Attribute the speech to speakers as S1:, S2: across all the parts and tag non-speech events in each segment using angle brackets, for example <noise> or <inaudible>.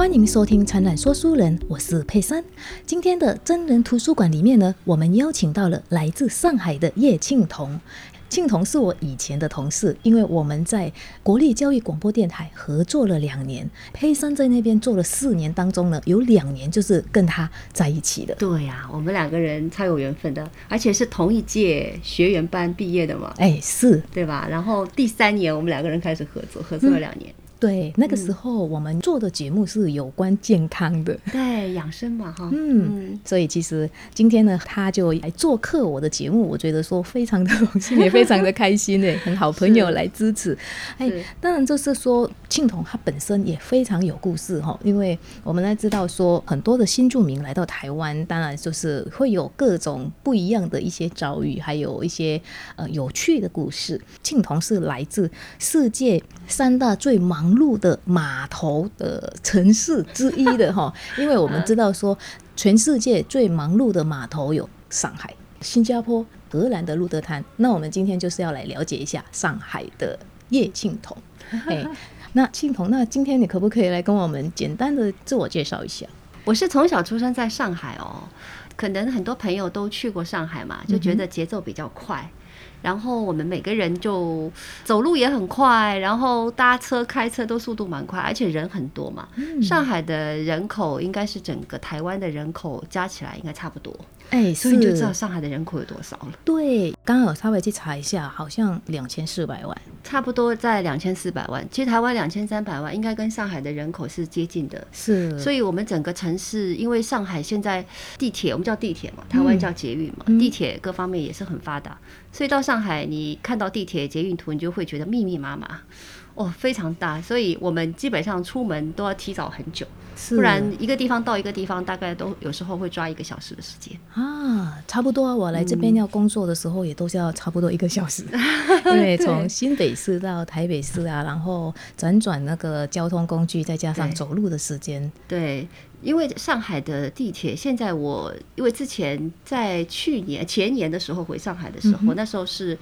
S1: 欢迎收听《灿烂说书人》，我是佩珊。今天的真人图书馆里面呢，我们邀请到了来自上海的叶庆彤。庆彤是我以前的同事，因为我们在国立教育广播电台合作了两年，佩珊在那边做了四年，当中呢有两年就是跟他在一起的。
S2: 对呀、我们两个人超有缘分的，而且是同一届学员班毕业的嘛，
S1: 哎，是
S2: 对吧？然后第三年我们两个人开始合作，合作了两年。
S1: 对，那个时候我们做的节目是有关健康的。
S2: 对，养生嘛，哈，
S1: 嗯，所以其实今天呢，他就来做客我的节目，我觉得说非常的荣幸，<laughs> 也非常的开心诶，<laughs> 很好朋友来支持。哎，当然就是说庆彤他本身也非常有故事哈，因为我们来知道说很多的新住民来到台湾，当然就是会有各种不一样的一些遭遇，还有一些呃有趣的故事。庆彤是来自世界三大最忙碌的码头的城市之一的哈，<laughs> 因为我们知道说全世界最忙碌的码头有上海、新加坡、荷兰的路德滩。那我们今天就是要来了解一下上海的叶庆彤。<laughs> 哎，那庆彤，那今天你可不可以来跟我们简单的自我介绍一下？
S2: 我是从小出生在上海哦，可能很多朋友都去过上海嘛，就觉得节奏比较快。然后我们每个人就走路也很快，然后搭车、开车都速度蛮快，而且人很多嘛。上海的人口应该是整个台湾的人口加起来应该差不多，
S1: 哎，
S2: 所以你就知道上海的人口有多少了。
S1: 对，刚刚有稍微去查一下，好像两千四百万。
S2: 差不多在两千四百万，其实台湾两千三百万，应该跟上海的人口是接近的。
S1: 是，
S2: 所以，我们整个城市，因为上海现在地铁，我们叫地铁嘛，台湾叫捷运嘛，
S1: 嗯
S2: 地铁各方面也是很发达。所以到上海，你看到地铁、捷运图，你就会觉得密密麻麻，哦，非常大。所以我们基本上出门都要提早很久，不然一个地方到一个地方，大概都有时候会抓一个小时的时间。
S1: 啊，差不多啊。我来这边要工作的时候，也都是要差不多一个小时，<laughs> 因为从 <laughs> 新北市到台北市啊，然后辗转那个交通工具，再加上走路的时间，
S2: 对，因为上海的地铁，现在我因为之前在去年前年的时候回上海的时候，那时候是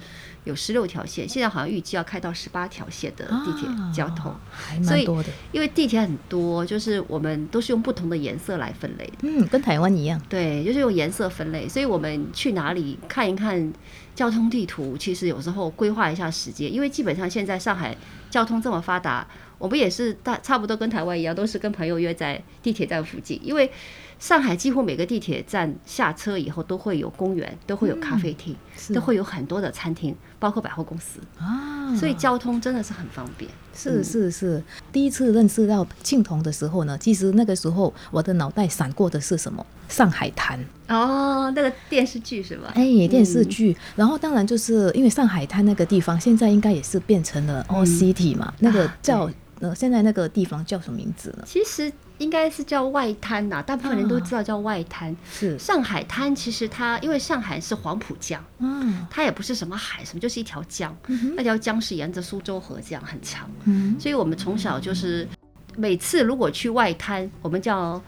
S2: 有十六条线，现在好像预计要开到十八条线的地铁
S1: 啊
S2: 交通。
S1: 还
S2: 所以
S1: 蛮多的。
S2: 因为地铁很多，就是我们都是用不同的颜色来分类的。
S1: 嗯，跟台湾一样。
S2: 对，就是用颜色分类，所以我们去哪里看一看交通地图，其实有时候规划一下时间，因为基本上现在上海交通这么发达，我们也是大差不多跟台湾一样，都是跟朋友约在地铁站附近，因为上海几乎每个地铁站下车以后都会有公园，都会有咖啡厅，
S1: 是
S2: 都会有很多的餐厅，包括百货公司，
S1: 啊，
S2: 所以交通真的是很方便。
S1: 是是是，第一次认识到庆彤的时候呢，其实那个时候我的脑袋闪过的是什么？上海滩，
S2: 哦，那个电视剧是吧？
S1: 哎，电视剧。然后当然就是因为上海滩那个地方，现在应该也是变成了 City 嘛，那个
S2: 啊
S1: 叫
S2: 对
S1: 呃，现在那个地方叫什么名字呢？
S2: 其实应该是叫外滩呐、大部分人都知道叫外滩。
S1: 是
S2: 上海滩其实它因为上海是黄浦江，
S1: 嗯，
S2: 它也不是什么海什么，就是一条江。那条江是沿着苏州河这样很长，
S1: 嗯
S2: 所以我们从小就是每次如果去外滩，我们叫。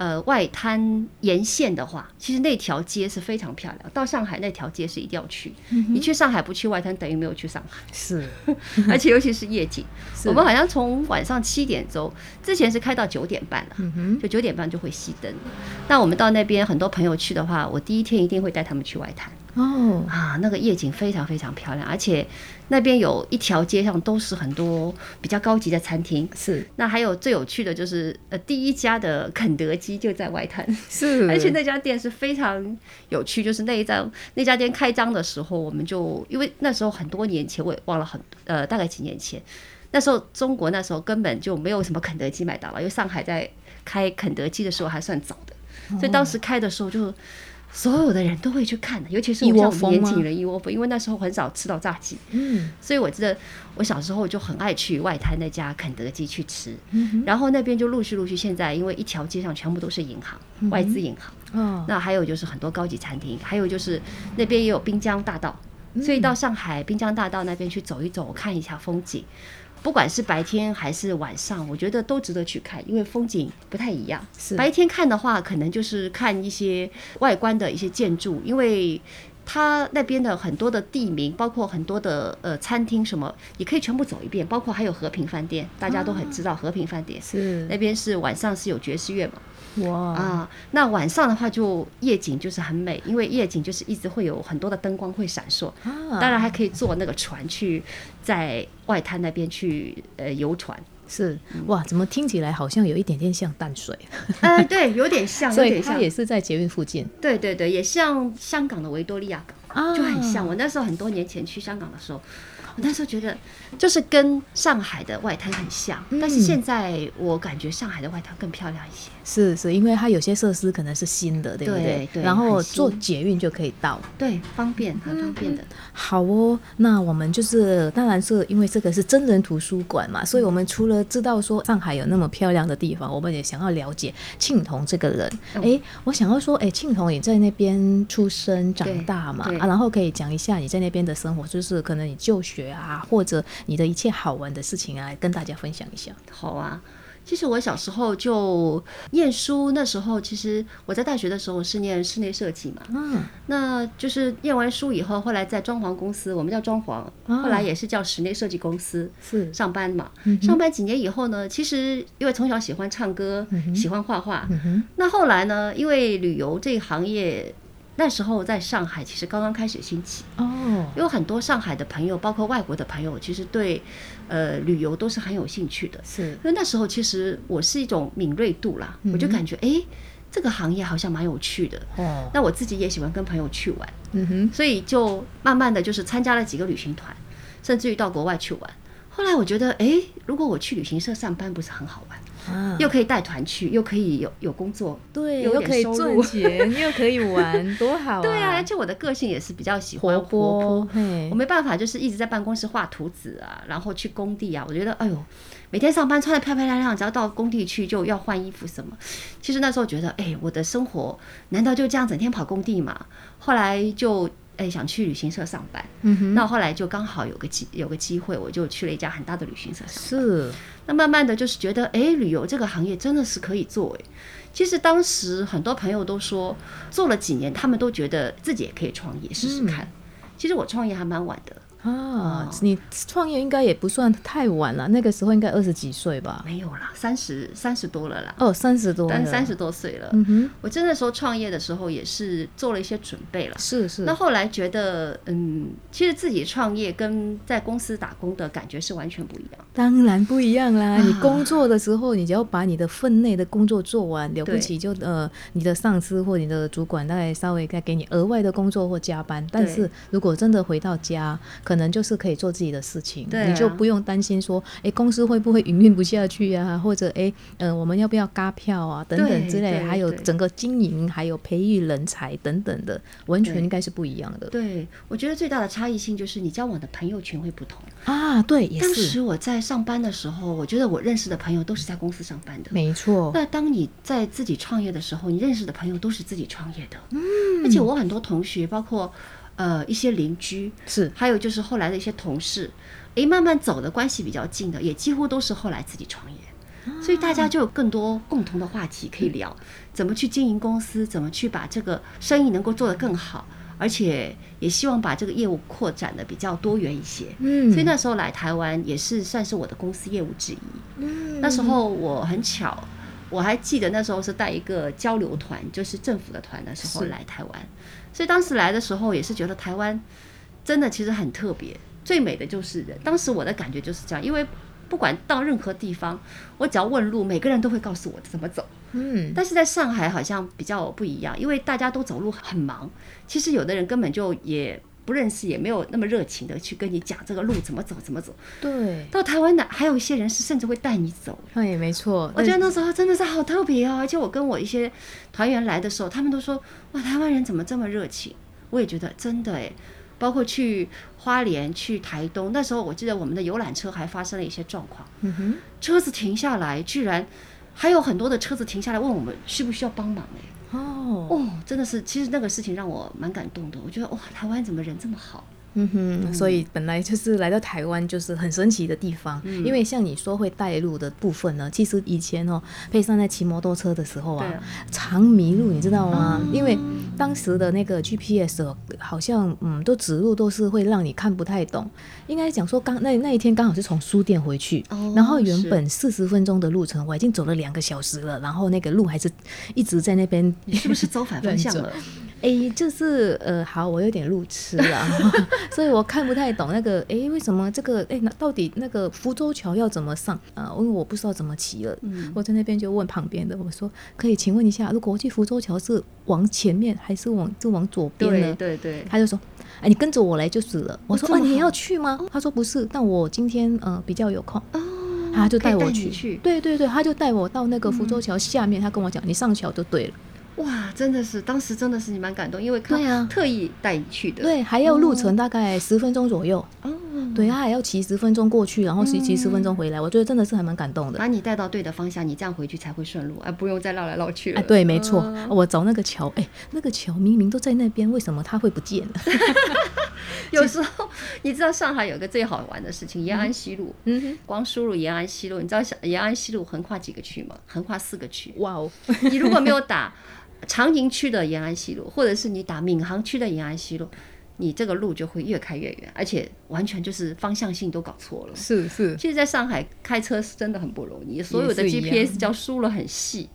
S2: 呃，外滩沿线的话，其实那条街是非常漂亮。到上海那条街是一定要去。你去上海不去外滩，等于没有去上海。
S1: 是 <laughs>
S2: 而且尤其是夜景，我们好像从晚上七点钟，之前是开到九点半了，
S1: 嗯
S2: 就九点半就会熄灯。那我们到那边很多朋友去的话，我第一天一定会带他们去外滩
S1: 哦，
S2: 啊，那个夜景非常非常漂亮，而且那边有一条街上都是很多比较高级的餐厅。
S1: 是。
S2: 那还有最有趣的就是，呃，第一家的肯德基就在外滩，
S1: 是。<laughs>
S2: 而且那家店是非常有趣，就是那一张那家店开张的时候，我们就因为那时候很多年前，我也忘了很呃大概几年前，那时候中国那时候根本就没有什么肯德基、麦当劳，因为上海在开肯德基的时候还算早的，所以当时开的时候就。所有的人都会去看的，尤其是
S1: 一窝蜂
S2: 年轻人一窝蜂，因为那时候很少吃到炸鸡，
S1: 嗯。
S2: 所以我记得我小时候就很爱去外滩那家肯德基去吃，
S1: 嗯
S2: 然后那边就陆续陆续，现在因为一条街上全部都是银行、
S1: 嗯
S2: 外资银行，
S1: 哦。
S2: 那还有就是很多高级餐厅，还有就是那边也有滨江大道，所以到上海滨江大道那边去走一走，看一下风景。不管是白天还是晚上，我觉得都值得去看，因为风景不太一样。
S1: 是
S2: 白天看的话，可能就是看一些外观的一些建筑，因为它那边的很多的地名，包括很多的呃餐厅什么，也可以全部走一遍。包括还有和平饭店，大家都很知道和平饭店
S1: 是
S2: 那边是晚上是有爵士乐嘛
S1: 哇
S2: 啊，那晚上的话就夜景就是很美，因为夜景就是一直会有很多的灯光会闪烁。
S1: 啊
S2: 当然还可以坐那个船去在外滩那边去呃游船，
S1: 是
S2: 嗯
S1: 哇，怎么听起来好像有一点点像淡水，
S2: 呃，对，有点像，有 <laughs>
S1: 所以
S2: 点像，
S1: 它也是在捷运附近
S2: 对对对，也像香港的维多利亚港。
S1: 啊
S2: 就很像。我那时候很多年前去香港的时候，我那时候觉得就是跟上海的外滩很像，但是现在我感觉上海的外滩更漂亮一些。
S1: 是是，因为它有些设施可能是新的，对不
S2: 对对
S1: 然后坐捷运就可以到。
S2: 对，方便，很方便的。
S1: 好哦，那我们就是当然是因为这个是真人图书馆嘛，所以我们除了知道说上海有那么漂亮的地方，我们也想要了解庆童这个人。
S2: 嗯
S1: 哎、我想要说，哎，庆童也在那边出生长大嘛，啊，然后可以讲一下你在那边的生活，就是可能你就学啊，或者你的一切好玩的事情啊，跟大家分享一下。
S2: 好啊。其实我小时候就念书，那时候其实我在大学的时候是念室内设计嘛，
S1: 嗯，
S2: 那就是念完书以后，后来在装潢公司，我们叫装潢，
S1: 啊
S2: 后来也是叫室内设计公司
S1: 是
S2: 上班嘛。
S1: 嗯
S2: 上班几年以后呢，其实因为从小喜欢唱歌，
S1: 嗯
S2: 喜欢画画，
S1: 哼
S2: 那后来呢，因为旅游这个行业。那时候在上海，其实刚刚开始兴起，
S1: 哦，
S2: 有很多上海的朋友，包括外国的朋友，其实对呃旅游都是很有兴趣的。
S1: 是
S2: 因为那时候其实我是一种敏锐度啦，
S1: 嗯
S2: 我就感觉哎，诶这个行业好像蛮有趣的。
S1: 哦，
S2: 那我自己也喜欢跟朋友去玩，
S1: 嗯哼，
S2: 所以就慢慢的就是参加了几个旅行团，甚至于到国外去玩。后来我觉得，哎，如果我去旅行社上班，不是很好玩？
S1: 啊，
S2: 又可以带团去，又可以有有工作，
S1: 对，又可以赚钱，<laughs> 又可以玩，多好啊！
S2: 对啊，而且我的个性也是比较喜欢
S1: 活
S2: 活泼我，没办法，就是一直在办公室画图纸啊，然后去工地啊。我觉得，哎呦，每天上班穿的漂漂亮亮，只要到工地去就要换衣服什么。其实那时候觉得，哎，我的生活难道就这样整天跑工地吗？后来就哎想去旅行社上班，
S1: 嗯哼，
S2: 那后来就刚好有个机有个机会，我就去了一家很大的旅行社上班。
S1: 是
S2: 那慢慢的就是觉得，哎，旅游这个行业真的是可以做哎。其实当时很多朋友都说，做了几年，他们都觉得自己也可以创业试试看。其实我创业还蛮晚的，
S1: 啊，你创业应该也不算太晚了，那个时候应该二十几岁吧？
S2: 没有啦，三十三十多了啦，
S1: 哦，三十多
S2: 三十多岁了。
S1: 嗯哼，
S2: 我真的时候创业的时候也是做了一些准备了。
S1: 是是
S2: 那，后来觉得，嗯，其实自己创业跟在公司打工的感觉是完全不一样。
S1: 当然不一样啦。
S2: 啊
S1: 你工作的时候，你只要把你的分内的工作做完，了不起就呃，你的上司或你的主管大概稍微再给你额外的工作或加班。但是如果真的回到家，可能就是可以做自己的事情，
S2: 对啊
S1: 你就不用担心说，哎，公司会不会营运不下去啊，或者哎，呃，我们要不要嘎票啊，等等之类，
S2: 对
S1: 还有整个经营，还有培育人才等等的，完全应该是不一样的
S2: 对，我觉得最大的差异性就是你交往的朋友群会不同。
S1: 啊。对，也是
S2: 当时我在上班的时候，我觉得我认识的朋友都是在公司上班的。
S1: 没错，
S2: 那当你在自己创业的时候，你认识的朋友都是自己创业的。嗯，而且我很多同学，包括呃一些邻居，
S1: 是
S2: 还有就是后来的一些同事，诶，慢慢走的关系比较近的，也几乎都是后来自己创业。所以大家就有更多共同的话题可以聊，怎么去经营公司，怎么去把这个生意能够做得更好，而且也希望把这个业务扩展的比较多元一些。
S1: 嗯
S2: 所以那时候来台湾也是算是我的公司业务之一。
S1: 嗯
S2: 那时候我很巧，我还记得那时候是带一个交流团，就是政府的团的时候来台湾，所以当时来的时候也是觉得台湾真的其实很特别，最美的就是人。当时我的感觉就是这样，因为不管到任何地方，我只要问路，每个人都会告诉我怎么走。
S1: 嗯，
S2: 但是在上海好像比较不一样，因为大家都走路很忙，其实有的人根本就也不认识，也没有那么热情的去跟你讲这个路怎么走怎么走。
S1: 对，
S2: 到台湾的，还有一些人是甚至会带你走。
S1: 哎，没错，
S2: 我觉得那时候真的是好特别哦，而且我跟我一些团员来的时候，他们都说哇，台湾人怎么这么热情？我也觉得真的哎，包括去花莲、去台东，那时候我记得我们的游览车还发生了一些状况，
S1: 嗯哼，
S2: 车子停下来，居然还有很多的车子停下来问我们需不需要帮忙哎，
S1: 哦，
S2: 哦，真的是，其实那个事情让我蛮感动的，我觉得哇，台湾怎么人这么好？
S1: 嗯哼，所以本来就是来到台湾就是很神奇的地方，
S2: 嗯。
S1: 因为像你说会带路的部分呢，其实以前哦，佩珊在骑摩托车的时候啊，常迷路，你知道吗？
S2: 哦
S1: 因为当时的那个 GPS 哦好像嗯，都指路都是会让你看不太懂。应该讲说刚那那一天刚好是从书店回去，
S2: 哦
S1: 然后原本四十分钟的路程，我已经走了两个小时了，然后那个路还是一直在那边
S2: 你是不是走反方向了？<laughs>
S1: 诶，就是呃，好，我有点路痴了，<laughs> 所以我看不太懂那个，诶，为什么这个，诶，那到底那个福州桥要怎么上啊、因为我不知道怎么骑了，
S2: 嗯
S1: 我在那边就问旁边的，我说，可以请问一下，如果我去福州桥是往前面还是往就往左边呢？
S2: 对对，
S1: 他就说，哎，你跟着我来就是了。我说，啊，你要去吗？他说不是，但我今天呃比较有空。
S2: 哦，
S1: 他就带我去，
S2: 去，
S1: 对对对，他就带我到那个福州桥下面，他跟我讲，你上桥就对了。
S2: 哇，真的是，当时真的是你蛮感动，因为他特意带你去的，
S1: 对，还要路程大概十分钟左右。
S2: 哦，
S1: 对，他还要骑十分钟过去，然后骑骑十分钟回来，我觉得真的是还蛮感动的。
S2: 把你带到对的方向，你这样回去才会顺路，而不用再绕来绕去了。
S1: 哎，对，没错，
S2: 嗯
S1: 我走那个桥，哎，那个桥明明都在那边，为什么它会不见了？<laughs>
S2: 有时候你知道上海有一个最好玩的事情，延安西路。
S1: 嗯哼，
S2: 光输入延安西路，你知道小延安西路横跨几个区吗？横跨四个区。
S1: 哇哦，
S2: 你如果没有打长宁区的延安西路，或者是你打闵行区的延安西路，你这个路就会越开越远，而且完全就是方向性都搞错了。
S1: 是是，
S2: 其实，在上海开车是真的很不容易，所有的 GPS 叫输了很细，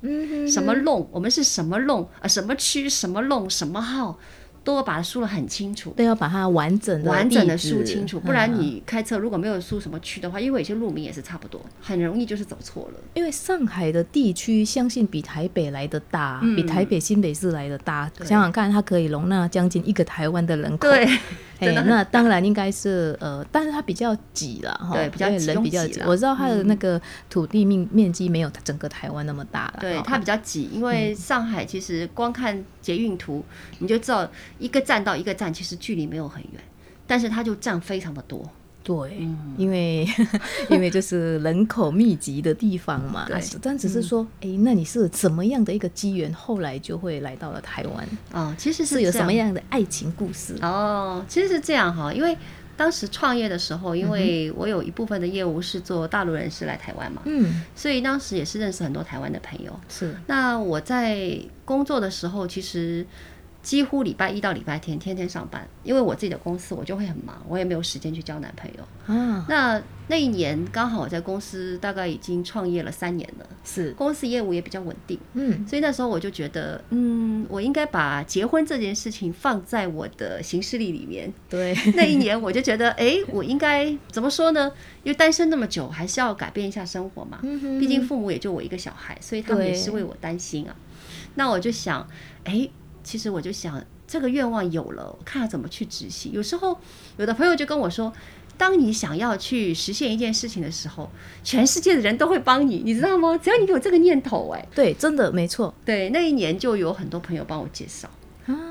S2: 什么弄，我们是什么弄啊，什么区，什么弄，什么号，都要把它输得很清楚。
S1: 都要把它完整的
S2: 完整的输清楚，不然
S1: 嗯
S2: 你开车如果没有输什么区的话，因为有些路名也是差不多，很容易就是走错了。
S1: 因为上海的地区相信比台北来的大，比台北新北市来的大。想想看，它可以容纳将近一个台湾的人口。
S2: 真的。很
S1: 那当然应该是呃，但是它比较挤了哈，
S2: 对比较
S1: 人比较我知道它的那个土地面面积没有整个台湾那么大了，
S2: 对，
S1: 哈。
S2: 它比较挤，因为上海其实光看捷运图，你就知道一个站到一个站其实距离没有很远，但是它就站非常的多。
S1: 对，
S2: 嗯。
S1: 因为 <laughs> 因为就是人口密集的地方嘛，但只是说，哎、那你是怎么样的一个机缘，后来就会来到了台湾？
S2: 哦，其实
S1: 是有什么样的爱情故事？
S2: 哦，其实是这样哈，因为当时创业的时候，因为我有一部分的业务是做大陆人士来台湾嘛，
S1: 嗯，
S2: 所以当时也是认识很多台湾的朋友。
S1: 是。
S2: 那我在工作的时候，其实几乎礼拜一到礼拜天天天上班，因为我自己的公司我就会很忙，我也没有时间去交男朋友。
S1: 啊，
S2: 那那一年刚好我在公司大概已经创业了三年了，
S1: 是，
S2: 公司业务也比较稳定，
S1: 嗯，
S2: 所以那时候我就觉得，嗯，我应该把结婚这件事情放在我的行事历里面。
S1: 对，<laughs>
S2: 那一年我就觉得，哎，我应该怎么说呢？因为单身那么久，还是要改变一下生活嘛。
S1: 嗯
S2: 毕竟父母也就我一个小孩，所以他们也是为我担心啊。那我就想，哎，其实我就想，这个愿望有了，我看要怎么去执行。有时候有的朋友就跟我说，当你想要去实现一件事情的时候，全世界的人都会帮你，你知道吗？只要你有这个念头，哎，
S1: 对，真的没错，
S2: 对，那一年就有很多朋友帮我介绍。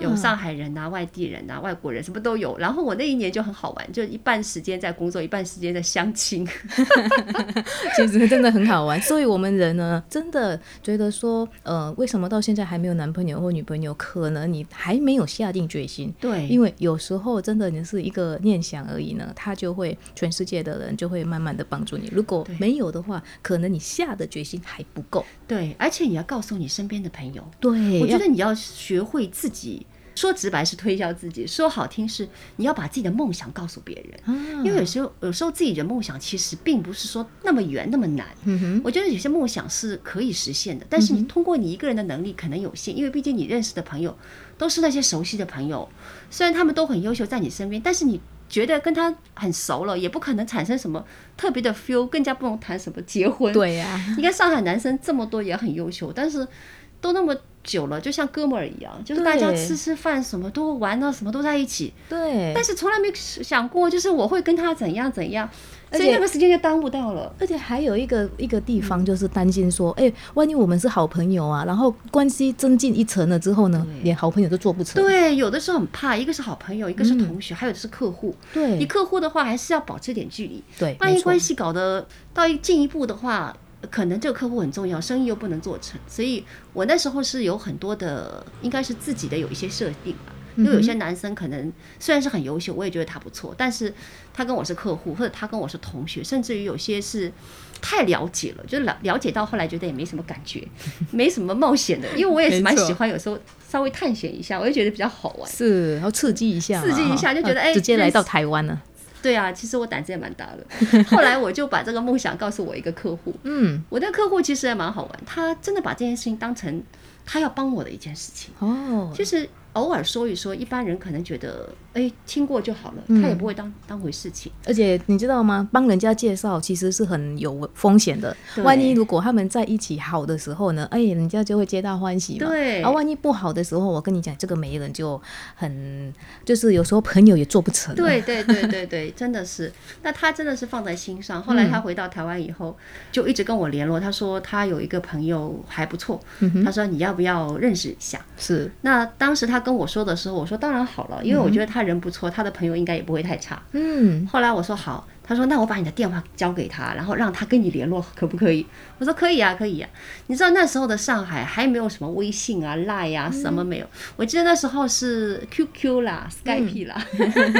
S2: 有
S1: 啊
S2: 上海人啊、外地人啊、外国人，什么都有。然后我那一年就很好玩，就一半时间在工作，一半时间在相亲。<laughs>
S1: 其实真的很好玩。所以我们人呢，真的觉得说，呃，为什么到现在还没有男朋友或女朋友？可能你还没有下定决心。
S2: 对
S1: 因为有时候真的你是一个念想而已呢，他就会全世界的人就会慢慢的帮助你。如果没有的话，可能你下的决心还不够。
S2: 对，而且你要告诉你身边的朋友，
S1: 对，
S2: 我觉得你要学会自己。说直白是推销自己，说好听是你要把自己的梦想告诉别人。
S1: 啊
S2: 因为有时候，有时候自己的梦想其实并不是说那么远那么难。我觉得有些梦想是可以实现的，但是你通过你一个人的能力可能有限，因为毕竟你认识的朋友都是那些熟悉的朋友，虽然他们都很优秀在你身边，但是你觉得跟他很熟了，也不可能产生什么特别的 feel，更加不能谈什么结婚。，
S1: 对呀、
S2: 你看上海男生这么多也很优秀，但是都那么久了，就像哥们儿一样，就是大家吃吃饭什么都玩啊，什么都在一起，
S1: 对，
S2: 但是从来没想过就是我会跟他怎样怎样，所以那个时间就耽误到了。
S1: 而且还有一个一个地方就是担心说，哎、万一我们是好朋友啊，然后关系增进一层了之后呢，连好朋友都做不成。
S2: 对，有的时候很怕，一个是好朋友，一个是同学，还有的是客户。对你
S1: 对
S2: 客户的话，还是要保持点距离。
S1: 对，
S2: 万一关系搞得到一进一步的话，可能这个客户很重要，生意又不能做成。所以我那时候是有很多的，应该是自己的有一些设定吧。因为有些男生可能虽然是很优秀，我也觉得他不错，但是他跟我是客户，或者他跟我是同学，甚至于有些是太了解了，就是了了解到后来觉得也没什么感觉，<laughs> 没什么冒险的。因为我也是蛮喜欢有时候稍微探险一下，我就觉得比较好玩。
S1: 是，然后刺激一下，
S2: 刺激一下就觉得哎
S1: 啊直接来到台湾了。
S2: 对啊，其实我胆子也蛮大的。<laughs> 后来我就把这个梦想告诉我一个客户，
S1: 嗯，
S2: 我的客户其实也蛮好玩，他真的把这件事情当成他要帮我的一件事情。
S1: 哦，
S2: 其实偶尔说一说，一般人可能觉得哎听过就好了，
S1: 嗯
S2: 他也不会当当回事情。
S1: 而且你知道吗？帮人家介绍其实是很有风险的。万一如果他们在一起好的时候呢，哎，人家就会皆大欢喜嘛。
S2: 对
S1: 而万一不好的时候，我跟你讲，这个媒人就很，就是有时候朋友也做不成。
S2: 对对对对对，真的是。那他真的是放在心上。后来他回到台湾以后，就一直跟我联络。他说他有一个朋友还不错，他说你要不要认识一下？
S1: 是，
S2: 那当时他跟我说的时候，我说当然好了，因为我觉得他人不错，他的朋友应该也不会太差。
S1: 嗯，
S2: 后来我说好，他说那我把你的电话交给他，然后让他跟你联络，可不可以？我说可以啊，可以啊。你知道那时候的上海还没有什么微信啊、Line 啊，什么没有。我记得那时候是 QQ 啦、Skype 啦，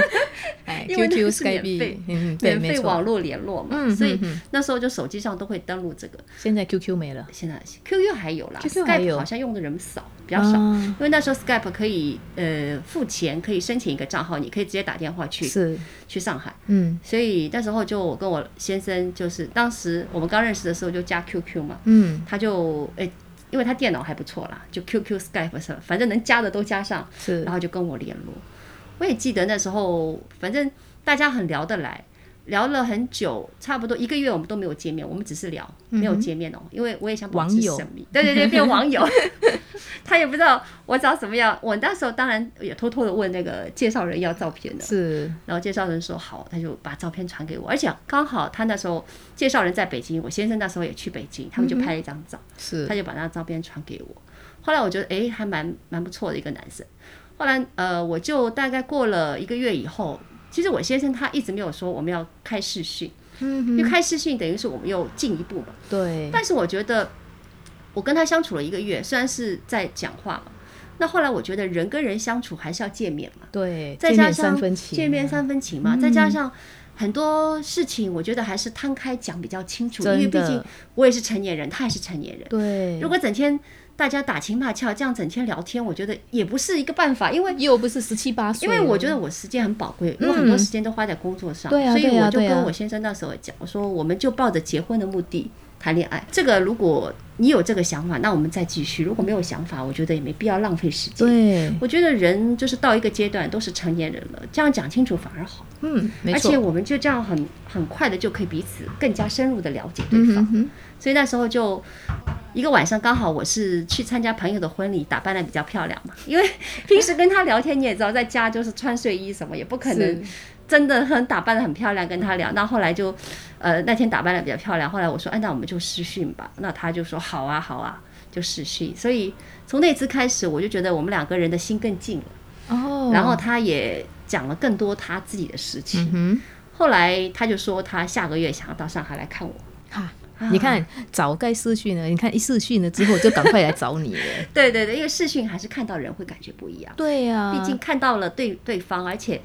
S2: <laughs>
S1: 哎 <laughs>
S2: 因为那
S1: ，QQ、
S2: 是免
S1: Skype，
S2: 费
S1: 嗯，
S2: 免。费网络联络嘛，
S1: 嗯
S2: 所以那时候就手机上都会登录这个。
S1: 现在 QQ 没了。
S2: 现在 QQ 还有啦，Skype 好像用的人少，比较少。
S1: 啊
S2: 因为那时候 Skype 可以呃付钱，可以申请一个账号，你可以直接打电话去
S1: 是，
S2: 去上海。
S1: 嗯
S2: 所以那时候就我跟我先生，就是当时我们刚认识的时候就加 QQ 嘛，
S1: 嗯，
S2: 他就诶、因为他电脑还不错啦，就 QQ、Skype 什么，反正能加的都加上，
S1: 是
S2: 然后就跟我联络。我也记得那时候，反正大家很聊得来，聊了很久，差不多一个月我们都没有见面，我们只是聊，没有见面哦，因为我也想保持
S1: 网友。
S2: 神秘，对对对，变网友。<laughs> 他也不知道我长什么样，我那时候当然也偷偷的问那个介绍人要照片的，
S1: 是，
S2: 然后介绍人说好，他就把照片传给我，而且刚好他那时候介绍人在北京，我先生那时候也去北京，他们就拍了一张照，
S1: 是。
S2: 他就把那张照片传给我。后来我觉得诶，还蛮蛮不错的一个男生。后来呃，我就大概过了一个月以后，其实我先生他一直没有说我们要开视讯，
S1: 嗯
S2: 因为开视讯等于是我们又进一步嘛。
S1: 对，
S2: 但是我觉得我跟他相处了一个月，虽然是在讲话嘛，那后来我觉得人跟人相处还是要见面嘛。
S1: 对，
S2: 再加上见面三分情嘛，再加上很多事情，我觉得还是摊开讲比较清楚，因为毕竟我也是成年人，他也是成年人。
S1: 对，
S2: 如果整天大家打情骂俏，这样整天聊天，我觉得也不是一个办法，因为。
S1: 又不是十七八岁，
S2: 因为我觉得我时间很宝贵，因为很多时间都花在工作上，所以我就跟我先生那时候讲，我说我们就抱着结婚的目的谈恋爱。这个如果你有这个想法，那我们再继续；如果没有想法，我觉得也没必要浪费时间。
S1: 对，
S2: 我觉得人就是到一个阶段都是成年人了，这样讲清楚反而好。
S1: 嗯，没
S2: 而且，我们就这样很很快的就可以彼此更加深入的了解对方。
S1: 嗯哼哼，
S2: 所以那时候就一个晚上，刚好我是去参加朋友的婚礼，打扮的比较漂亮嘛。因为平时跟他聊天，你也知道，在家就是穿睡衣什么，也不可能
S1: 是
S2: 真的很打扮的很漂亮跟他聊。那后来就呃那天打扮的比较漂亮，后来我说，哎，那我们就试训吧。那他就说好啊好啊，就试训。所以从那次开始，我就觉得我们两个人的心更近了。
S1: 哦，
S2: 然后他也讲了更多他自己的事情。
S1: 嗯
S2: 后来他就说他下个月想要到上海来看我。
S1: 哈。你看，早该试训了。你看一试训了之后，就赶快来找你了。<laughs>
S2: 对对对，因为试训还是看到人会感觉不一样，
S1: 对呀、
S2: 毕竟看到了对对方，而且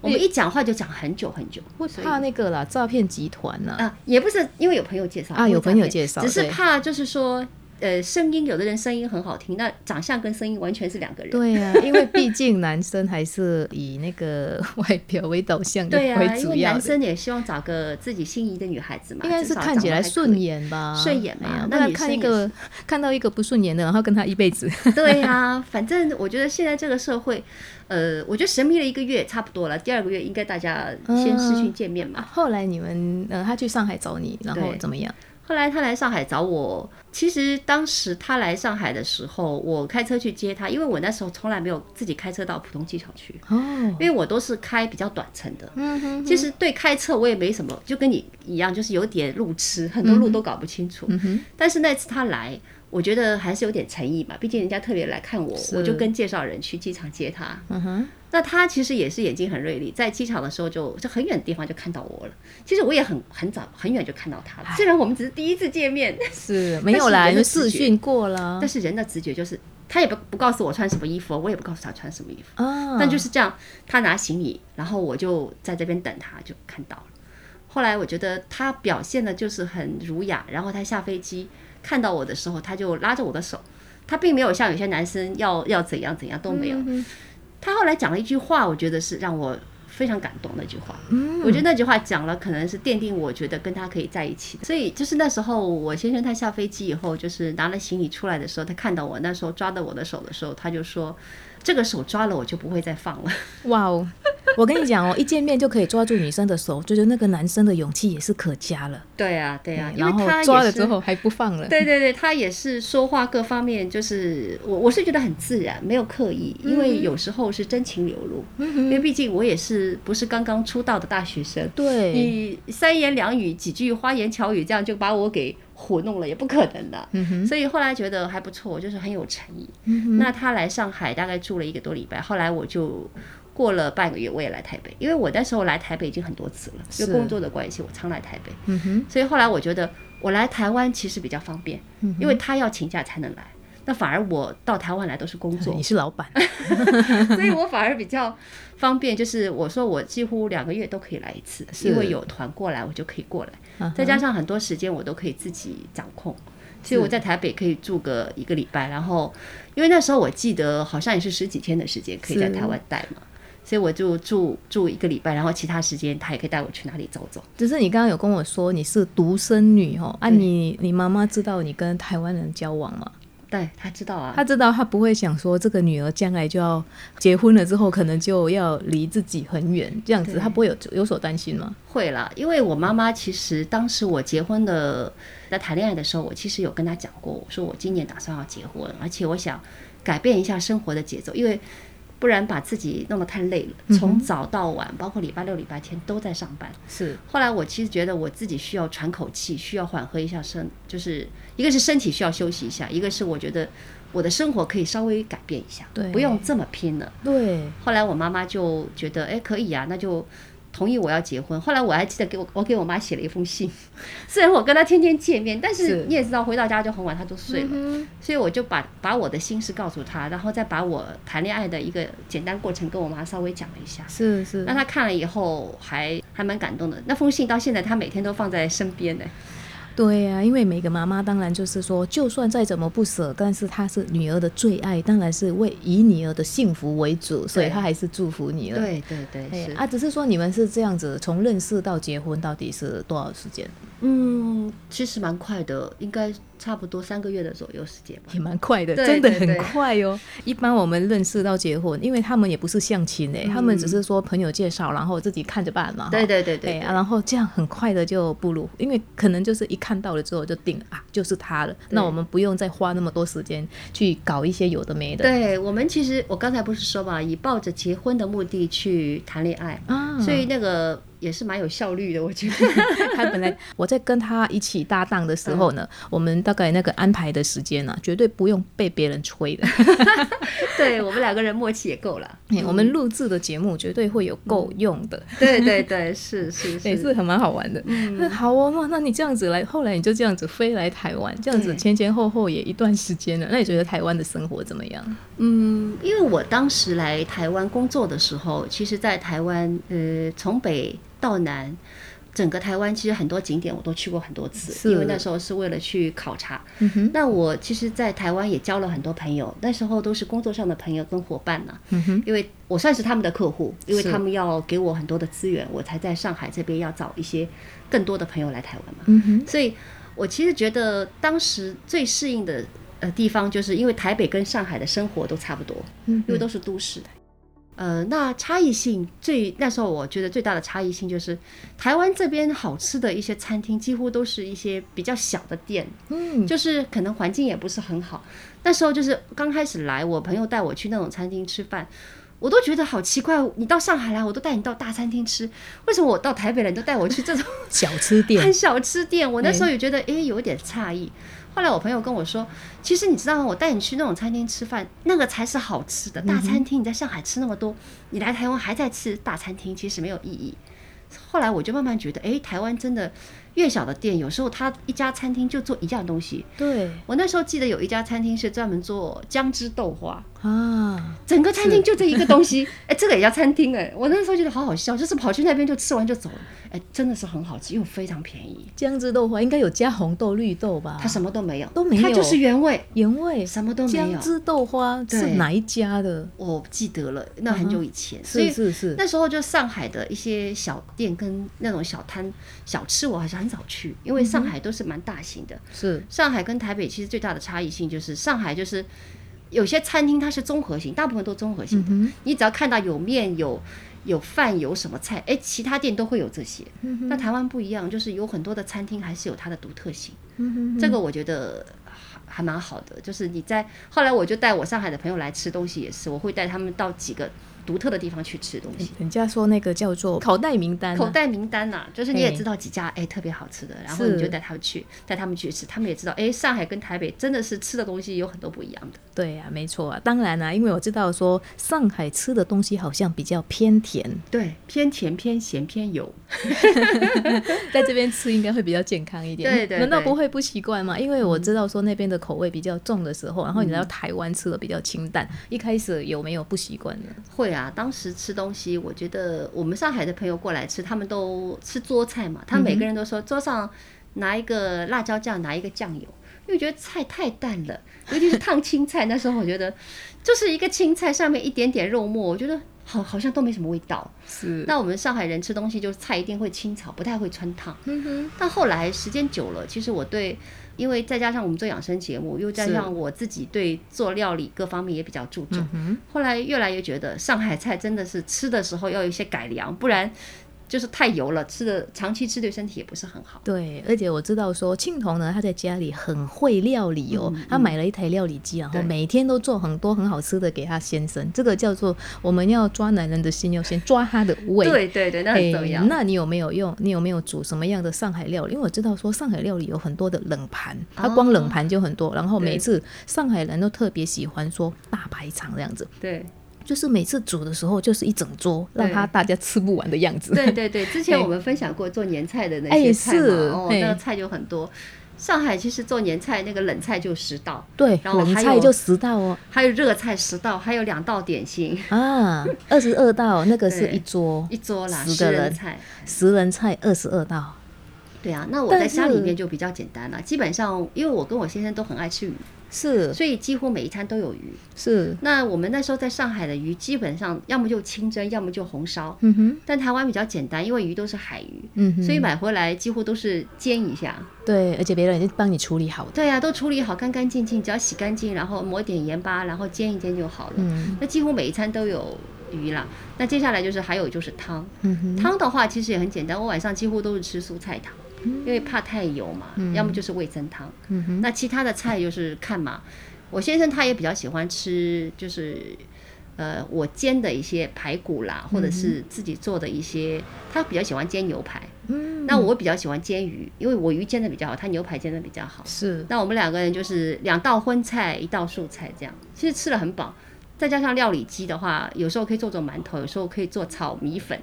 S2: 我们一讲话就讲很久很久，
S1: 会怕那个啦，诈骗集团呐。
S2: 啊，也不是因为有朋友介绍
S1: 啊有朋友介绍
S2: 只是怕就是说。呃，声音有的人声音很好听，那长相跟声音完全是两个人。
S1: 对呀、<laughs> 因为毕竟男生还是以那个外表为导向的
S2: 对呀、
S1: 为
S2: 因为男
S1: 主要的，
S2: 生也希望找个自己心仪的女孩子嘛，
S1: 应该是看起来顺眼吧？
S2: 顺眼嘛那女生也
S1: 看一个看到一个不顺眼的，然后跟他一辈子。<laughs> <laughs>
S2: 对呀、反正我觉得现在这个社会，呃，我觉得神秘了一个月差不多了，第二个月应该大家先视讯见面嘛。
S1: 后来你们呃，他去上海找你，然后怎么样？
S2: 后来他来上海找我，其实当时他来上海的时候，我开车去接他，因为我那时候从来没有自己开车到浦东机场去，
S1: 哦，
S2: 因为我都是开比较短程的。
S1: 嗯哼，
S2: 其实对开车我也没什么，就跟你一样，就是有点路痴，很多路都搞不清楚。
S1: 嗯哼，
S2: 但是那次他来，我觉得还是有点诚意嘛，毕竟人家特别来看我，我就跟介绍人去机场接他。
S1: 嗯哼，
S2: 那他其实也是眼睛很锐利，在机场的时候就就很远的地方就看到我了。其实我也很很早很远就看到他了，虽然我们只是第一次见面，<laughs>
S1: 是没有啦，
S2: 但是人的
S1: 因为视讯过了
S2: 但。是人的直觉就是他也不不告诉我穿什么衣服，我也不告诉他穿什么衣服。
S1: 啊，
S2: 但就是这样，他拿行李，然后我就在这边等他，就看到了。后来我觉得他表现的就是很儒雅，然后他下飞机看到我的时候，他就拉着我的手，他并没有像有些男生要要怎样怎样都没有。他后来讲了一句话，我觉得是让我非常感动那句话。
S1: 嗯
S2: 我觉得那句话讲了，可能是奠定我觉得跟他可以在一起的。所以就是那时候，我先生他下飞机以后，就是拿了行李出来的时候，他看到我那时候抓到我的手的时候，他就说：“这个手抓了我就不会再放了。
S1: 哇哦！我跟你讲哦，一见面就可以抓住女生的手，就觉得那个男生的勇气也是可嘉了。”
S2: 对啊，对啊，
S1: 然后
S2: 他
S1: 抓了之后还不放了。
S2: 对对对，他也是说话各方面，就是我我是觉得很自然，没有刻意，因为有时候是真情流露，因为毕竟我也是不是刚刚出道的大学生，
S1: 对，
S2: 你三言两语几句花言巧语这样就把我给糊弄了，也不可能的。
S1: 嗯，
S2: 所以后来觉得还不错，就是很有诚意。
S1: 嗯
S2: 那他来上海大概住了一个多礼拜，后来我就过了半个月，我也来台北，因为我那时候来台北已经很多次了，因为工作的关系，我常来台北。
S1: 嗯哼，
S2: 所以后来我觉得我来台湾其实比较方便，
S1: 嗯
S2: 因为他要请假才能来。那反而我到台湾来都是工作 <laughs>
S1: 你，是老板，<laughs>
S2: 所以我反而比较方便。就是我说我几乎两个月都可以来一次，
S1: 是
S2: 因为有团过来，我就可以过来。再加上很多时间我都可以自己掌控，所以我在台北可以住个一个礼拜。然后因为那时候我记得好像也是十几天的时间可以在台湾待嘛，所以我就住住一个礼拜，然后其他时间他也可以带我去哪里走走。
S1: 只是你刚刚有跟我说你是独生女哦，啊你，你妈妈知道你跟台湾人交往吗？
S2: 对他知道啊，
S1: 他知道，他不会想说这个女儿将来就要结婚了之后，可能就要离自己很远，这样子，
S2: 对
S1: 她不会有有所担心吗？
S2: 会啦，因为我妈妈其实当时我结婚的，在谈恋爱的时候，我其实有跟她讲过，我说我今年打算要结婚，而且我想改变一下生活的节奏，因为不然把自己弄得太累了，从早到晚，包括礼拜六、礼拜天都在上班。
S1: 是，
S2: 后来我其实觉得我自己需要喘口气，需要缓和一下身，就是一个是身体需要休息一下，一个是我觉得我的生活可以稍微改变一下，
S1: 对
S2: 不用这么拼了。
S1: 对，
S2: 后来我妈妈就觉得，哎，可以啊，那就同意我要结婚。后来我还记得给我我给我妈写了一封信，<laughs> 虽然我跟她天天见面，但
S1: 是
S2: 是你也知道，回到家就很晚，她都睡了，
S1: 嗯
S2: 所以我就把把我的心事告诉她，然后再把我谈恋爱的一个简单过程跟我妈稍微讲了一下。
S1: 是是
S2: 那，她看了以后还还蛮感动的，那封信到现在她每天都放在身边呢。
S1: 对呀、因为每个妈妈当然就是说，就算再怎么不舍，但是她是女儿的最爱，当然是为以女儿的幸福为主，所以她还是祝福你了。
S2: 对对对，是
S1: 哎啊，只是说你们是这样子，从认识到结婚到底是多少时间？
S2: 嗯，其实蛮快的，应该差不多三个月的左右时间吧。
S1: 也蛮快的，真的很快哦。一般我们认识到结婚，因为他们也不是相亲哎、他们只是说朋友介绍，然后自己看着办嘛。哈
S2: 对对对对
S1: 哎啊，然后这样很快的就步入，因为可能就是一看到了之后就定啊，就是他了。那我们不用再花那么多时间去搞一些有的没的。
S2: 对我们其实我刚才不是说嘛，以抱着结婚的目的去谈恋爱，
S1: 啊，
S2: 所以那个也是蛮有效率的，我觉得。<laughs>
S1: 他本来我在跟他一起搭档的时候呢，
S2: 嗯
S1: 我们大概那个安排的时间呢、绝对不用被别人催的。<laughs>
S2: 对我们两个人默契也够了。<laughs>
S1: 哎我们录制的节目绝对会有够用的。
S2: 对对对，是是
S1: 也
S2: 是。
S1: 是很蛮好玩的。嗯，好哦，那那你这样子来，后来你就这样子飞来台湾，这样子前前后后也一段时间了。那你觉得台湾的生活怎么样？
S2: 嗯，因为我当时来台湾工作的时候，其实，在台湾，呃，从北到南，整个台湾其实很多景点我都去过很多次，因为那时候是为了去考察。那我其实，在台湾也交了很多朋友，那时候都是工作上的朋友跟伙伴呢、因为我算是他们的客户，因为他们要给我很多的资源，我才在上海这边要找一些更多的朋友来台湾嘛。所以我其实觉得当时最适应的呃地方，就是因为台北跟上海的生活都差不多，
S1: 嗯
S2: 因为都是都市。呃，那差异性最那时候我觉得最大的差异性就是，台湾这边好吃的一些餐厅几乎都是一些比较小的店，
S1: 嗯，
S2: 就是可能环境也不是很好。那时候就是刚开始来，我朋友带我去那种餐厅吃饭，我都觉得好奇怪。你到上海来，我都带你到大餐厅吃，为什么我到台北来你都带我去这种
S1: 小吃店 <laughs>
S2: 很小吃店？我那时候也觉得诶有点诧异。后来我朋友跟我说，其实你知道吗？我带你去那种餐厅吃饭，那个才是好吃的。大餐厅你在上海吃那么多，你来台湾还在吃大餐厅，其实没有意义。后来我就慢慢觉得，诶，台湾真的越小的店，有时候他一家餐厅就做一样东西。
S1: 对。
S2: 我那时候记得有一家餐厅是专门做姜汁豆花，
S1: 啊，
S2: 整个餐厅就这一个东西，<laughs> 哎，这个也叫餐厅哎，我那时候觉得好好笑，就是跑去那边就吃完就走了，哎，真的是很好吃又非常便宜，
S1: 姜汁豆花应该有加红豆、绿豆吧？
S2: 它什么都没有，
S1: 都没有。
S2: 它就是原味，
S1: 原味。
S2: 什么都没有。
S1: 姜。汁豆花是哪一家的？
S2: 我不记得了，那很久以前，所
S1: 是
S2: 以
S1: 是是，
S2: 那时候就上海的一些小店跟那种小摊小吃，我还是很早去，因为上海都是蛮大型的。
S1: 是
S2: 上海跟台北其实最大的差异性就是，上海就是有些餐厅它是综合型，大部分都综合性的。
S1: 嗯
S2: 你只要看到有面有有饭有什么菜，哎，其他店都会有这些。
S1: 嗯
S2: 那台湾不一样，就是有很多的餐厅还是有它的独特性。
S1: 嗯
S2: 这个我觉得还还蛮好的，就是你在后来我就带我上海的朋友来吃东西也是，我会带他们到几个独特的地方去吃东西。
S1: 人家说那个叫做口袋名单啊，
S2: 口袋名单呐、就是你也知道几家哎特别好吃的，然后你就带他们去，带他们去吃，他们也知道哎上海跟台北真的是吃的东西有很多不一样的。
S1: 对呀、没错啊。当然啦、因为我知道说上海吃的东西好像比较偏甜，
S2: 对，偏甜偏咸偏油。<laughs>
S1: 在这边吃应该会比较健康一点。
S2: 对对对
S1: 难道不会不习惯吗？因为我知道说那边的口味比较重的时候，然后你来到台湾吃的比较清淡，一开始有没有不习惯呢？
S2: 会啊，当时吃东西，我觉得我们上海的朋友过来吃，他们都吃桌菜嘛，他们每个人都说桌上拿一个辣椒酱，拿一个酱油，因为觉得菜太淡了，尤其是烫青菜，那时候我觉得就是一个青菜上面一点点肉末，我觉得好好像都没什么味道。
S1: 是。
S2: 那我们上海人吃东西，就是菜一定会清炒，不太会穿烫。
S1: 嗯哼，
S2: 但后来时间久了，其实我对，因为再加上我们做养生节目，又加上我自己对做料理各方面也比较注重，
S1: 嗯
S2: 后来越来越觉得上海菜真的是吃的时候要有一些改良，不然就是太油了，吃的长期吃对身体也不是很好。
S1: 对，而且我知道说庆彤呢，他在家里很会料理哦，他买了一台料理机，然后每天都做很多很好吃的给他先生。这个叫做我们要抓男人的心，要先抓他的胃。
S2: 对对对，那很重要。
S1: 诶那你有没有用？你有没有煮什么样的上海料理？因为我知道说上海料理有很多的冷盘，它光冷盘就很多。然后每次上海人都特别喜欢说大排场这样子，
S2: 对
S1: 就是每次煮的时候就是一整桌，让
S2: 对
S1: 他大家吃不完的样子。
S2: 对对对，之前我们分享过做年菜的那
S1: 哎
S2: 些菜嘛，
S1: 是
S2: 哦，那个菜就很多。上海其实做年菜那个冷菜就十道，
S1: 对，
S2: 然后还有
S1: 冷菜就十道哦。
S2: 还有热菜十道，还有两道点心，
S1: 啊，二十二道，<laughs> 那个是一桌，
S2: 一桌啦，
S1: 十个人
S2: 菜。
S1: 十人菜二十二道。
S2: 对啊，那我在家里面就比较简单了，基本上因为我跟我先生都很爱吃鱼，
S1: 是
S2: 所以几乎每一餐都有鱼。
S1: 是，
S2: 那我们那时候在上海的鱼，基本上要么就清蒸，要么就红烧。
S1: 嗯哼，
S2: 但台湾比较简单，因为鱼都是海鱼，
S1: 嗯哼，
S2: 所以买回来几乎都是煎一下。
S1: 对，而且别人已经帮你处理好的。
S2: 对啊，都处理好干干净净，只要洗干净，然后抹点盐巴，然后煎一煎就好了。
S1: 嗯
S2: 那几乎每一餐都有鱼啦。那接下来就是还有就是汤，
S1: 嗯哼，
S2: 汤的话其实也很简单，我晚上几乎都是吃蔬菜汤，因为怕太油嘛，要么就是味增汤。
S1: 嗯，
S2: 那其他的菜就是看嘛。我先生他也比较喜欢吃，就是呃我煎的一些排骨啦，或者是自己做的一些，他比较喜欢煎牛排。
S1: 嗯，
S2: 那我比较喜欢煎鱼，因为我鱼煎的比较好，他牛排煎的比较好。
S1: 是
S2: 那我们两个人就是两道荤菜，一道素菜这样，其实吃了很饱。再加上料理机的话，有时候可以做做馒头，有时候可以做炒米粉，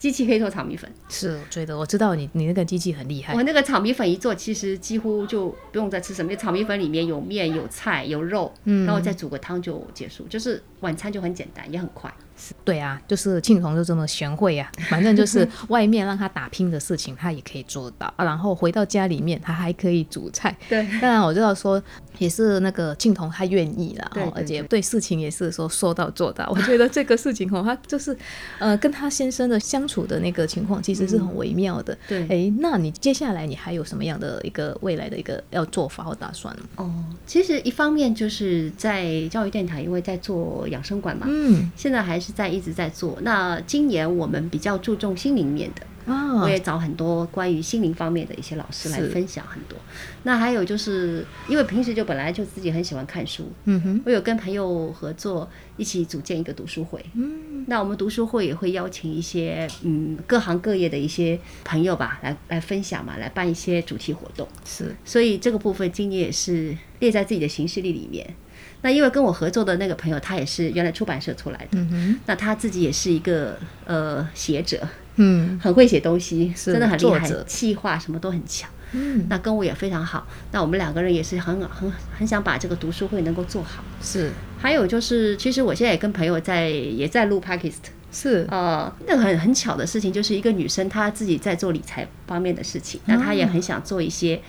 S2: 机器可以做炒米粉。
S1: 是，我觉得我知道你你那个机器很厉害
S2: 我。那个炒米粉一做，其实几乎就不用再吃什么，因为炒米粉里面有面、有菜、有肉，
S1: 嗯
S2: 然后再煮个汤就结束，就是晚餐就很简单，也很快。
S1: 对啊，就是庆童就这么贤惠啊，<laughs> 反正就是外面让他打拼的事情，他也可以做到，啊然后回到家里面，他还可以煮菜。
S2: 对
S1: 当然我知道说也是那个庆童他愿意啦，
S2: 对
S1: 而且
S2: 对
S1: 对事情也是说说到做到。我觉得这个事情哦，他就是呃跟他先生的相处的那个情况，其实是很微妙的。
S2: 对
S1: 哎，那你接下来你还有什么样的一个未来的一个要做法或打算呢？
S2: 哦，其实一方面就是在教育电台，因为在做养生馆嘛，
S1: 嗯
S2: 现在还是在一直在做。那今年我们比较注重心灵面的，
S1: 啊
S2: 我也找很多关于心灵方面的一些老师来分享很多。那还有就是因为平时就本来就自己很喜欢看书，
S1: 嗯哼
S2: 我有跟朋友合作，一起组建一个读书会。
S1: 嗯
S2: 那我们读书会也会邀请一些嗯各行各业的一些朋友吧，来来分享嘛，来办一些主题活动。
S1: 是
S2: 所以这个部分今年也是列在自己的行事历里面。那因为跟我合作的那个朋友，他也是原来出版社出来的，
S1: 嗯
S2: 那他自己也是一个呃写者，
S1: 嗯。
S2: 很会写东西，真的很厉害气化什么都很强。
S1: 嗯，
S2: 那跟我也非常好，那我们两个人也是很很很想把这个读书会能够做好。
S1: 是。
S2: 还有就是，其实我现在也跟朋友在也在录 podcast，
S1: 是。
S2: 呃，那个很很巧的事情，就是一个女生她自己在做理财方面的事情，那她也很想做一些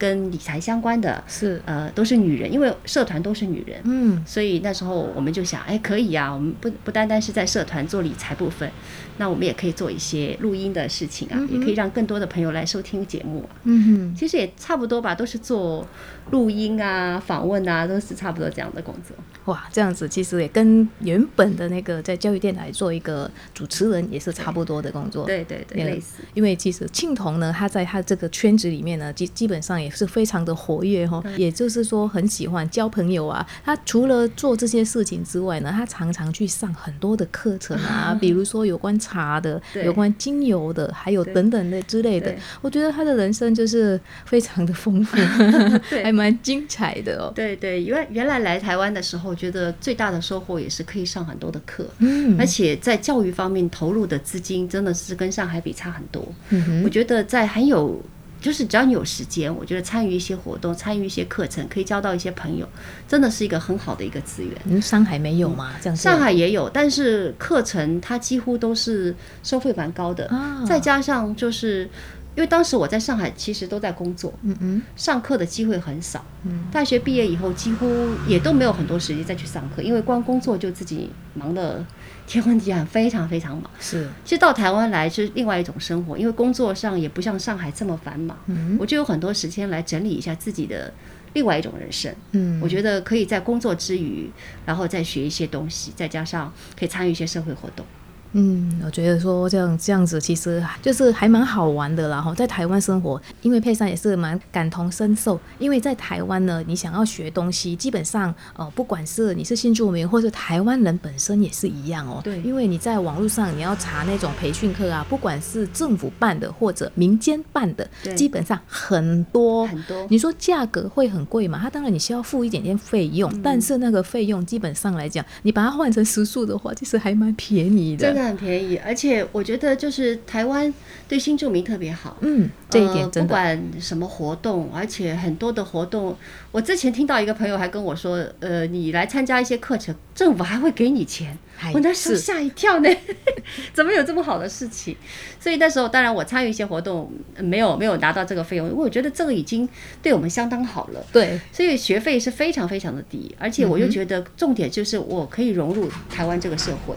S2: 跟理财相关的，
S1: 是，
S2: 呃，都是女人，因为社团都是女人，
S1: 嗯
S2: 所以那时候我们就想，哎，可以啊，我们不不单单是在社团做理财部分，那我们也可以做一些录音的事情啊，也可以让更多的朋友来收听节目、啊。
S1: 嗯
S2: 其实也差不多吧，都是做录音啊、访问啊，都是差不多这样的工作。
S1: 哇，这样子其实也跟原本的那个在教育电台做一个主持人也是差不多的工作。
S2: 对对对，类似。
S1: 因为其实庆童呢，他在他这个圈子里面呢，基基本上也是非常的活跃哈、也就是说很喜欢交朋友啊。他除了做这些事情之外呢，他常常去上很多的课程啊，<laughs> 比如说有关茶的、有关精油的，还有等等的之类的。我觉得他的人生就是非常的丰富，<laughs>
S2: 对。
S1: 还蛮精彩的哦。
S2: 对对，原原来来台湾的时候，觉得最大的收获也是可以上很多的课，
S1: 嗯。
S2: 而且在教育方面投入的资金真的是跟上海比差很多。
S1: 嗯哼。
S2: 我觉得在很有，就是只要你有时间，我觉得参与一些活动，参与一些课程，可以交到一些朋友，真的是一个很好的一个资源。
S1: 嗯，上海没有吗？这样
S2: 上海也有，但是课程它几乎都是收费蛮高的，
S1: 啊
S2: 再加上就是因为当时我在上海其实都在工作，
S1: 嗯嗯
S2: 上课的机会很少。
S1: 嗯，
S2: 大学毕业以后几乎也都没有很多时间再去上课，因为光工作就自己忙的天昏地暗，非常非常忙。
S1: 是
S2: 其实到台湾来是另外一种生活，因为工作上也不像上海这么繁忙，
S1: 嗯
S2: 我就有很多时间来整理一下自己的另外一种人生。
S1: 嗯，
S2: 我觉得可以在工作之余，然后再学一些东西，再加上可以参与一些社会活动。
S1: 嗯，我觉得说这样这样子，其实就是还蛮好玩的啦。哈，在台湾生活，因为佩珊也是蛮感同身受。因为在台湾呢，你想要学东西，基本上呃，不管是你是新住民，或是台湾人本身也是一样哦。
S2: 对
S1: 因为你在网络上你要查那种培训课啊，不管是政府办的或者民间办的，
S2: 对
S1: 基本上很多
S2: 很多
S1: 你说价格会很贵嘛？它当然你需要付一点点费用，
S2: 嗯
S1: 但是那个费用基本上来讲，你把它换成时数的话，其实还蛮便宜的。
S2: 很便宜，而且我觉得就是台湾对新住民特别好。
S1: 嗯，这一点
S2: 呃、
S1: 真的。
S2: 不管什么活动，而且很多的活动，我之前听到一个朋友还跟我说，呃，你来参加一些课程，政府还会给你钱。
S1: 哎
S2: 我那时候吓一跳呢，<laughs> 怎么有这么好的事情？所以那时候，当然我参与一些活动，呃没有没有拿到这个费用，因为我觉得这个已经对我们相当好了。
S1: 对，
S2: 所以学费是非常非常的低，而且我
S1: 嗯
S2: 又觉得重点就是我可以融入台湾这个社会。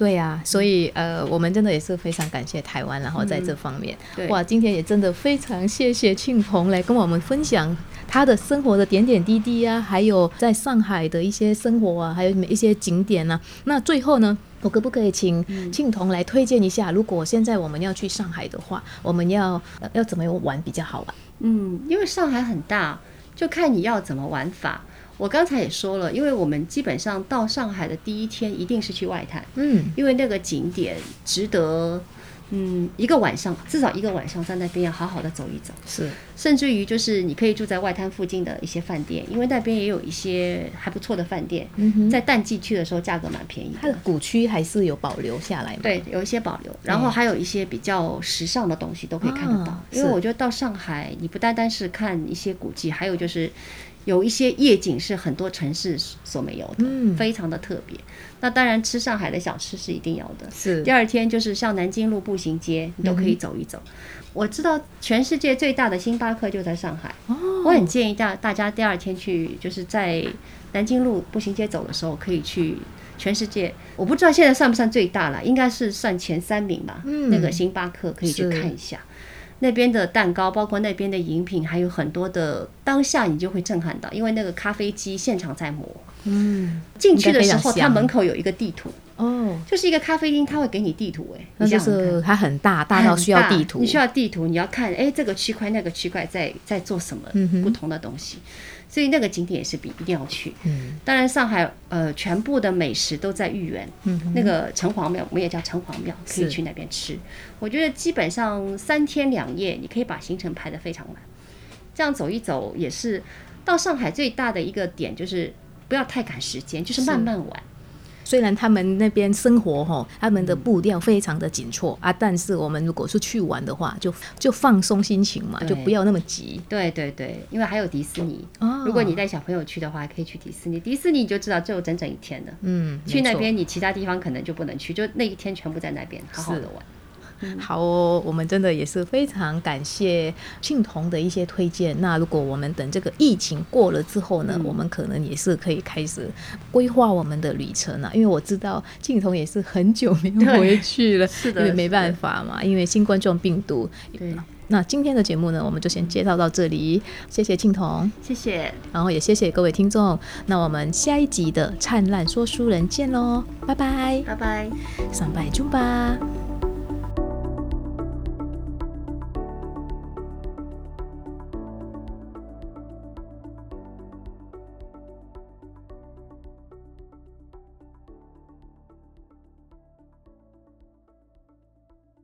S1: 对呀、所以呃，我们真的也是非常感谢台湾，然后在这方面，
S2: 对
S1: 哇，今天也真的非常谢谢庆鹏来跟我们分享他的生活的点点滴滴啊，还有在上海的一些生活啊，还有一些景点啊。那最后呢，我可不可以请庆彤来推荐一下，如果现在我们要去上海的话，我们要、呃、要怎么玩比较好玩？
S2: 嗯，因为上海很大，就看你要怎么玩法。我刚才也说了，因为我们基本上到上海的第一天一定是去外滩，
S1: 嗯，
S2: 因为那个景点值得，嗯，一个晚上至少一个晚上在那边要好好的走一走，
S1: 是，
S2: 甚至于就是你可以住在外滩附近的一些饭店，因为那边也有一些还不错的饭店，
S1: 嗯哼，
S2: 在淡季去的时候价格蛮便宜的。
S1: 它的古区还是有保留下来嘛？
S2: 对，有一些保留，然后还有一些比较时尚的东西都可以看得到。
S1: 啊
S2: 因为我觉得到上海，你不单单是看一些古迹，还有就是有一些夜景是很多城市所没有的，
S1: 嗯
S2: 非常的特别。那当然，吃上海的小吃是一定要的。
S1: 是
S2: 第二天就是上南京路步行街，你都可以走一走。我知道全世界最大的星巴克就在上海，
S1: 哦，
S2: 我很建议大大家第二天去，就是在南京路步行街走的时候，可以去全世界，我不知道现在算不算最大了，应该是算前三名吧。
S1: 嗯。
S2: 那个星巴克可以去看一下，那边的蛋糕，包括那边的饮品，还有很多的，当下你就会震撼到，因为那个咖啡机现场在磨。
S1: 嗯，
S2: 进去的时候，它门口有一个地图，
S1: 哦，
S2: 就是一个咖啡厅，它会给你地图、哎，
S1: 那就是它很大，大到需要地图。
S2: 你需要地图，你要看，哎，这个区块那个区块在在做什么不同的东西，所以那个景点也是必一定要去。
S1: 嗯
S2: 当然，上海呃全部的美食都在豫园，
S1: 嗯
S2: 那个城隍庙，我们也叫城隍庙，可以去那边吃。我觉得基本上三天两夜，你可以把行程排得非常满。这样走一走也是到上海最大的一个点，就是不要太赶时间，就是慢慢玩。
S1: 虽然他们那边生活哈，他们的步调非常的紧凑啊，但是我们如果是去玩的话，就就放松心情嘛，就不要那么急。
S2: 对对对，因为还有迪士尼。
S1: 哦
S2: 如果你带小朋友去的话，可以去迪士尼。迪士尼你就知道只有整整一天的。
S1: 嗯，
S2: 去那边你其他地方可能就不能去，就那一天全部在那边好好的玩。
S1: 好哦，我们真的也是非常感谢庆彤的一些推荐。那如果我们等这个疫情过了之后呢，
S2: 嗯
S1: 我们可能也是可以开始规划我们的旅程啊。因为我知道庆彤也是很久没有回去了，<laughs>
S2: 是的
S1: 因为没办法嘛，因为新冠状病毒。
S2: 对，
S1: 那今天的节目呢，我们就先介绍到这里，谢谢庆彤，
S2: 谢谢，
S1: 然后也谢谢各位听众。那我们下一集的灿烂说书人见喽，拜拜，
S2: 拜拜。
S1: 上拜猪吧。